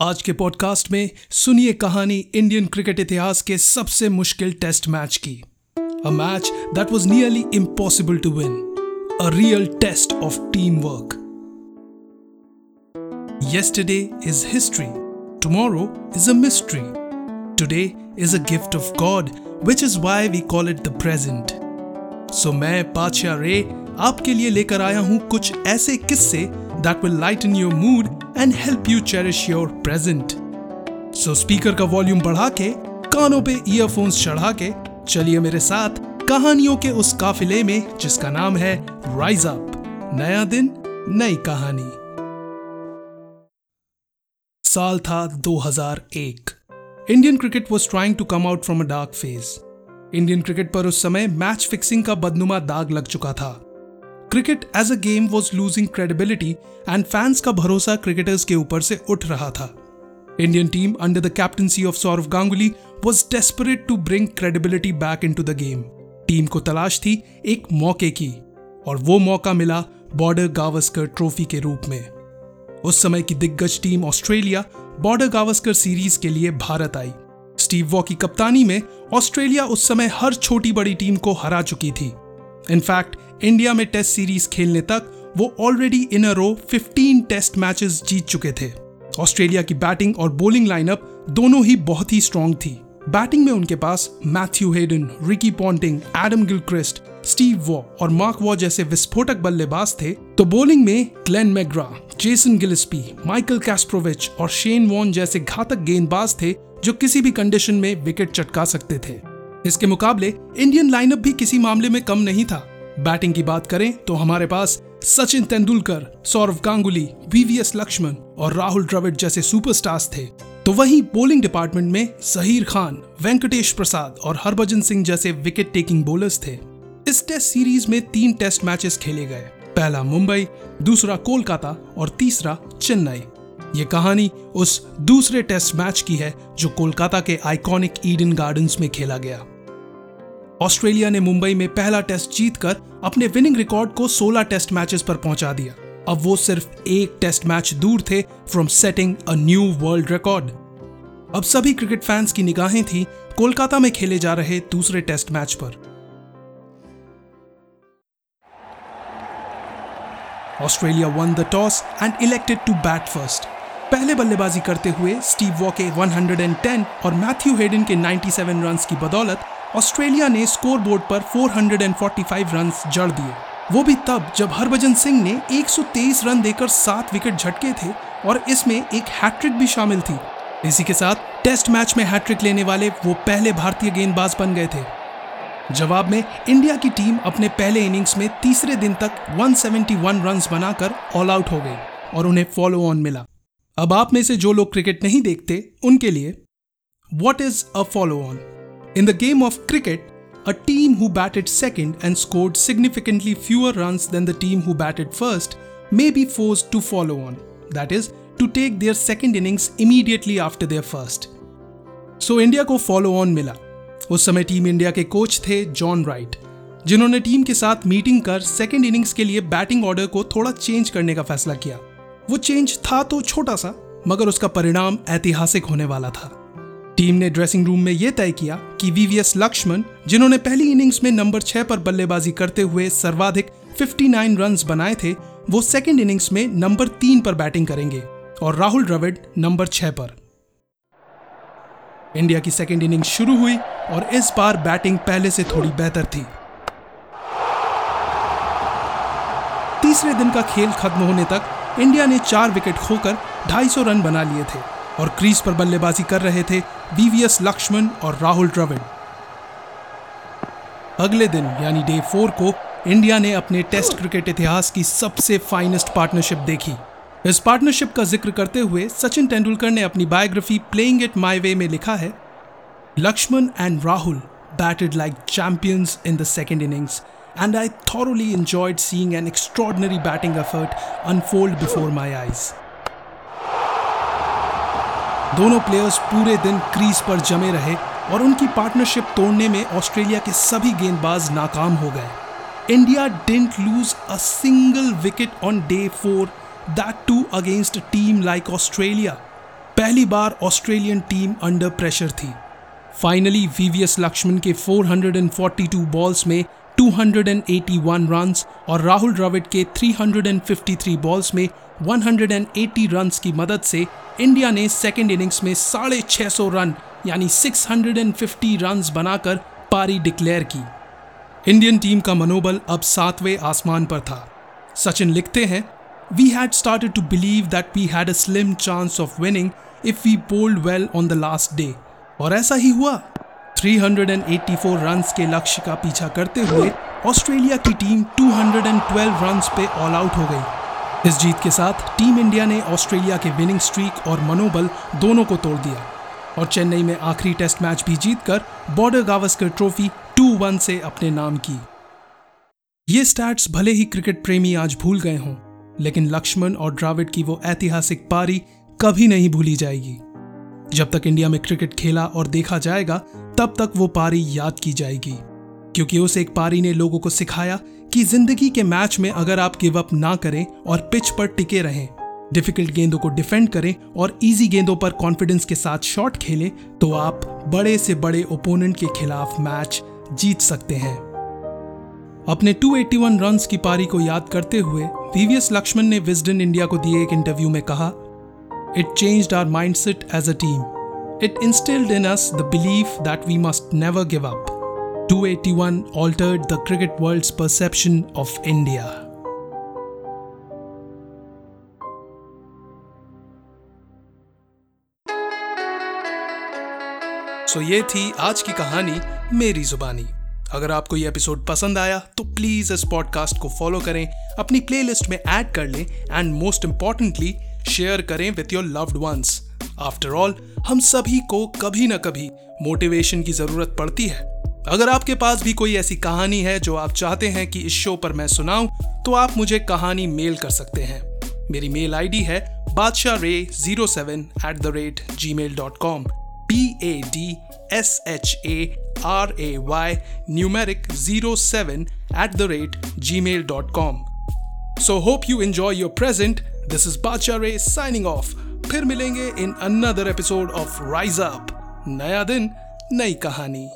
आज के पॉडकास्ट में सुनिए कहानी इंडियन क्रिकेट इतिहास के सबसे मुश्किल टेस्ट मैच की। A match that was nearly impossible to win a real test of team work yesterday is history tomorrow is a mystery today is a gift of God which is why we call it the present so मैं पाचा आपके लिए लेकर आया हूँ कुछ ऐसे किस्से that will light in your mood and help you cherish your present. So speaker का वॉल्यूम बढ़ा के कानों पे ईयरफोन्स चढ़ा के चलिए मेरे साथ कहानियों के उस काफिले में, जिसका नाम है राइज अप नया दिन, नई कहानी। साल था 2001 Indian cricket was trying to come out from a dark phase Indian cricket पर उस समय मैच फिक्सिंग का बदनुमा दाग लग चुका था। Cricket as a game was losing credibility and fans का भरोसा क्रिकेटर्स के ऊपर से उठ रहा था। Indian team under the captaincy of Sourav Ganguly was desperate to bring credibility back into the game team को तलाश थी एक मौके की और वो मौका मिला बॉर्डर गावस्कर ट्रॉफी के रूप में। उस समय की दिग्गज team Australia Border Gavaskar series के लिए भारत आई। स्टीव वॉ की कप्तानी में ऑस्ट्रेलिया उस समय हर छोटी बड़ी टीम को हरा चुकी थी। इनफैक्ट इंडिया में टेस्ट सीरीज़ खेलने तक वो already in a row 15 test matches जीत चुके थे। ऑस्ट्रेलिया की बैटिंग और बॉलिंग लाइनअप दोनों ही बहुत ही स्ट्रांग थी। बैटिंग में उनके पास Matthew Hayden Ricky Ponting Adam Gilchrist Steve Waugh और मार्क वॉ जैसे विस्फोटक बल्लेबाज थे। तो बॉलिंग में Glenn McGrath Jason Gillespie Michael Kasprowicz और शेन वॉन जैसे घातक गेंदबाज थे जो किसी भी कंडीशन में विकेट चटका सकते थे। इसके मुकाबले इंडियन लाइनअप भी किसी मामले में कम नहीं था। बैटिंग की बात करें तो हमारे पास सचिन तेंदुलकर, सौरव गांगुली वीवीएस लक्ष्मण और राहुल द्रविड़ जैसे सुपरस्टार्स थे। तो वहीं बॉलिंग डिपार्टमेंट में जहीर खान, वेंकटेश प्रसाद और हरभजन सिंह जैसे विकेट टेकिंग बोलर्स थे। इस टेस्ट सीरीज़ में तीन टेस्ट मैचेस खेले गए। पहला मुंबई, दूसरा कोलकाता और तीसरा चेन्नई। ये कहानी उस दूसरे टेस्ट मैच की है, जो कोलकाता के आइकॉनिक ईडन गार्डन्स में खेला गया। ऑस्ट्रेलिया ने मुंबई में पहला टेस्ट जीतकर अपने विनिंग रिकॉर्ड को 16 टेस्ट मैचेस पर पहुँचा दिया। अब वो सिर्फ़ एक टेस्ट मैच दूर थे from setting a new world record अब सभी क्रिकेट फैंस की निगाहें थी कोलकाता में खेले जा रहे दूसरे टेस्ट मैच पर। Australia won the toss and elected to bat first पहले बल्लेबाजी करते हुए स्टीव वॉ के 110 और मैथ्यू हेडन के 97 रन्स की बदौलत ऑस्ट्रेलिया ने स्कोर बोर्ड पर 445 रन्स जड़ दिए। वो भी तब, जब हरभजन सिंह ने 123 रन देकर सात विकेट झटके थे और इसमें एक हैट्रिक भी शामिल थी। इसी के साथ, टेस्ट मैच में हैट्रिक लेने वाले वो पहले भारतीय गेंदबाज बन गए थे। जवाब में, इंडिया की टीम अपने पहले इनिंग्स में तीसरे दिन तक 171 रन्स बनाकर ऑल आउट हो गई और उन्हें फॉलो ऑन मिला। अब आप में से जो लोग क्रिकेट नहीं देखते, उनके लिए what is a follow on in the game of cricket a team who batted second and scored significantly fewer runs than the team who batted first may be forced to follow on, that is, to take their second innings immediately after their first. So India को follow on मिला उस समय team India के coach थे John Wright जिन्होंने team के साथ meeting कर सेकेंड इनिंग्स के लिए बैटिंग ऑर्डर को थोड़ा चेंज करने का फैसला किया वो चेंज था तो छोटा सा मगर उसका परिणाम ऐतिहासिक होने वाला था टीम ने ड्रेसिंग रूम में यह तय किया कि वीवीएस लक्ष्मण, जिन्होंने पहली इनिंग्स में नंबर छह पर बल्लेबाजी करते हुए सर्वाधिक 59 रन्स बनाए थे, वो सेकेंड इनिंग्स में नंबर तीन पर बैटिंग करेंगे और राहुल द्रविड़ नंबर छह पर। इंडिया की सेकेंड इनिंग्स शुरू हुई और इस बार बैटिंग पहले से थोड़ी बेहतर थी। तीसरे दिन का खेल खत्म होने तक इंडिया ने चार विकेट खोकर 250 रन बना लिए थे। और क्रीज पर बल्लेबाजी कर रहे थे वीवीएस लक्ष्मण और राहुल द्रविड़ अगले दिन, यानी डे फोर को, इंडिया ने अपने टेस्ट क्रिकेट इतिहास की सबसे फाइनेस्ट पार्टनरशिप देखी इस पार्टनरशिप का ज़िक्र करते हुए सचिन तेंदुलकर ने अपनी biography playing it my way में लिखा है, Laxman and Rahul batted like champions in the second innings and I thoroughly enjoyed seeing an extraordinary batting effort unfold before my eyes. दोनों प्लेयर्स पूरे दिन क्रीज पर जमे रहे और उनकी पार्टनरशिप तोड़ने में ऑस्ट्रेलिया के सभी गेंदबाज नाकाम हो गए। India didn't lose a single wicket on day four that too against team like Australia पहली बार ऑस्ट्रेलियन टीम अंडर प्रेशर थी। फाइनली वीवीएस लक्ष्मण के 442 बॉल्स में 281 रन्स और राहुल द्रविड के 353 बॉल्स में 180 रन्स की मदद से इंडिया ने सेकेंड इनिंग्स में साढ़े छः सौ रन यानी 650 रन्स बनाकर पारी डिक्लेयर की। इंडियन टीम का मनोबल अब सातवें आसमान पर था। सचिन लिखते हैं we had started to believe that we had a slim chance of winning if we bowled well on the last day और ऐसा ही हुआ। 384 रन्स के लक्ष्य का पीछा करते हुए ऑस्ट्रेलिया की टीम 212 रन्स पे ऑल आउट हो गई। इस जीत के साथ टीम इंडिया ने ऑस्ट्रेलिया के विनिंग स्ट्रीक और मनोबल दोनों को तोड़ दिया और चेन्नई में आखिरी टेस्ट मैच भी जीतकर बॉर्डर गावस्कर ट्रॉफी 2-1 से अपने नाम की। ये स्टैट्स भले ही क्रिकेट प्रेमी आज भूल गए हों, लेकिन लक्ष्मण और द्राविड की वो ऐतिहासिक पारी कभी नहीं भूली जाएगी। जब तक इंडिया में क्रिकेट खेला और देखा जाएगा तब तक वो पारी याद की जाएगी, क्योंकि उस एक पारी ने लोगों को सिखाया कि ज़िंदगी के मैच में अगर आप गिव अप ना करें और पिच पर टिके रहें, डिफ़िकल्ट गेंदों को डिफेंड करें और इजी गेंदों पर कॉन्फिडेंस के साथ शॉट खेलें तो आप बड़े से बड़े ओपोनेंट के खिलाफ मैच जीत सकते हैं। अपने 281 रन्स की पारी को याद करते हुए वीवीएस लक्ष्मण ने विजडन इंडिया को दिए एक इंटरव्यू में कहा it changed our mindset as a team it instilled in us the belief that we must never give up 281 altered the cricket world's perception of India. So so ये थी आज की कहानी मेरी जुबानी अगर आपको ये एपिसोड पसंद आया तो प्लीज़ इस पॉडकास्ट को फॉलो करें अपनी प्लेलिस्ट में ऐड कर लें एंड मोस्ट इंपॉर्टेंटली शेयर करें with your loved ones after all हम सभी को कभी ना कभी मोटिवेशन की ज़रूरत पड़ती है अगर आपके पास भी कोई ऐसी कहानी है जो आप चाहते हैं कि इस शो पर मैं सुनाऊं तो आप मुझे कहानी मेल कर सकते हैं मेरी मेल आईडी है Badshah ray zero seven at the rate Gmail dot com B A D S H A R A Y numeric 07 at the rate gmail.com. So hope you enjoy your present. This is Bacha Ray signing off. फिर मिलेंगे in another episode of rise up नया दिन नई कहानी।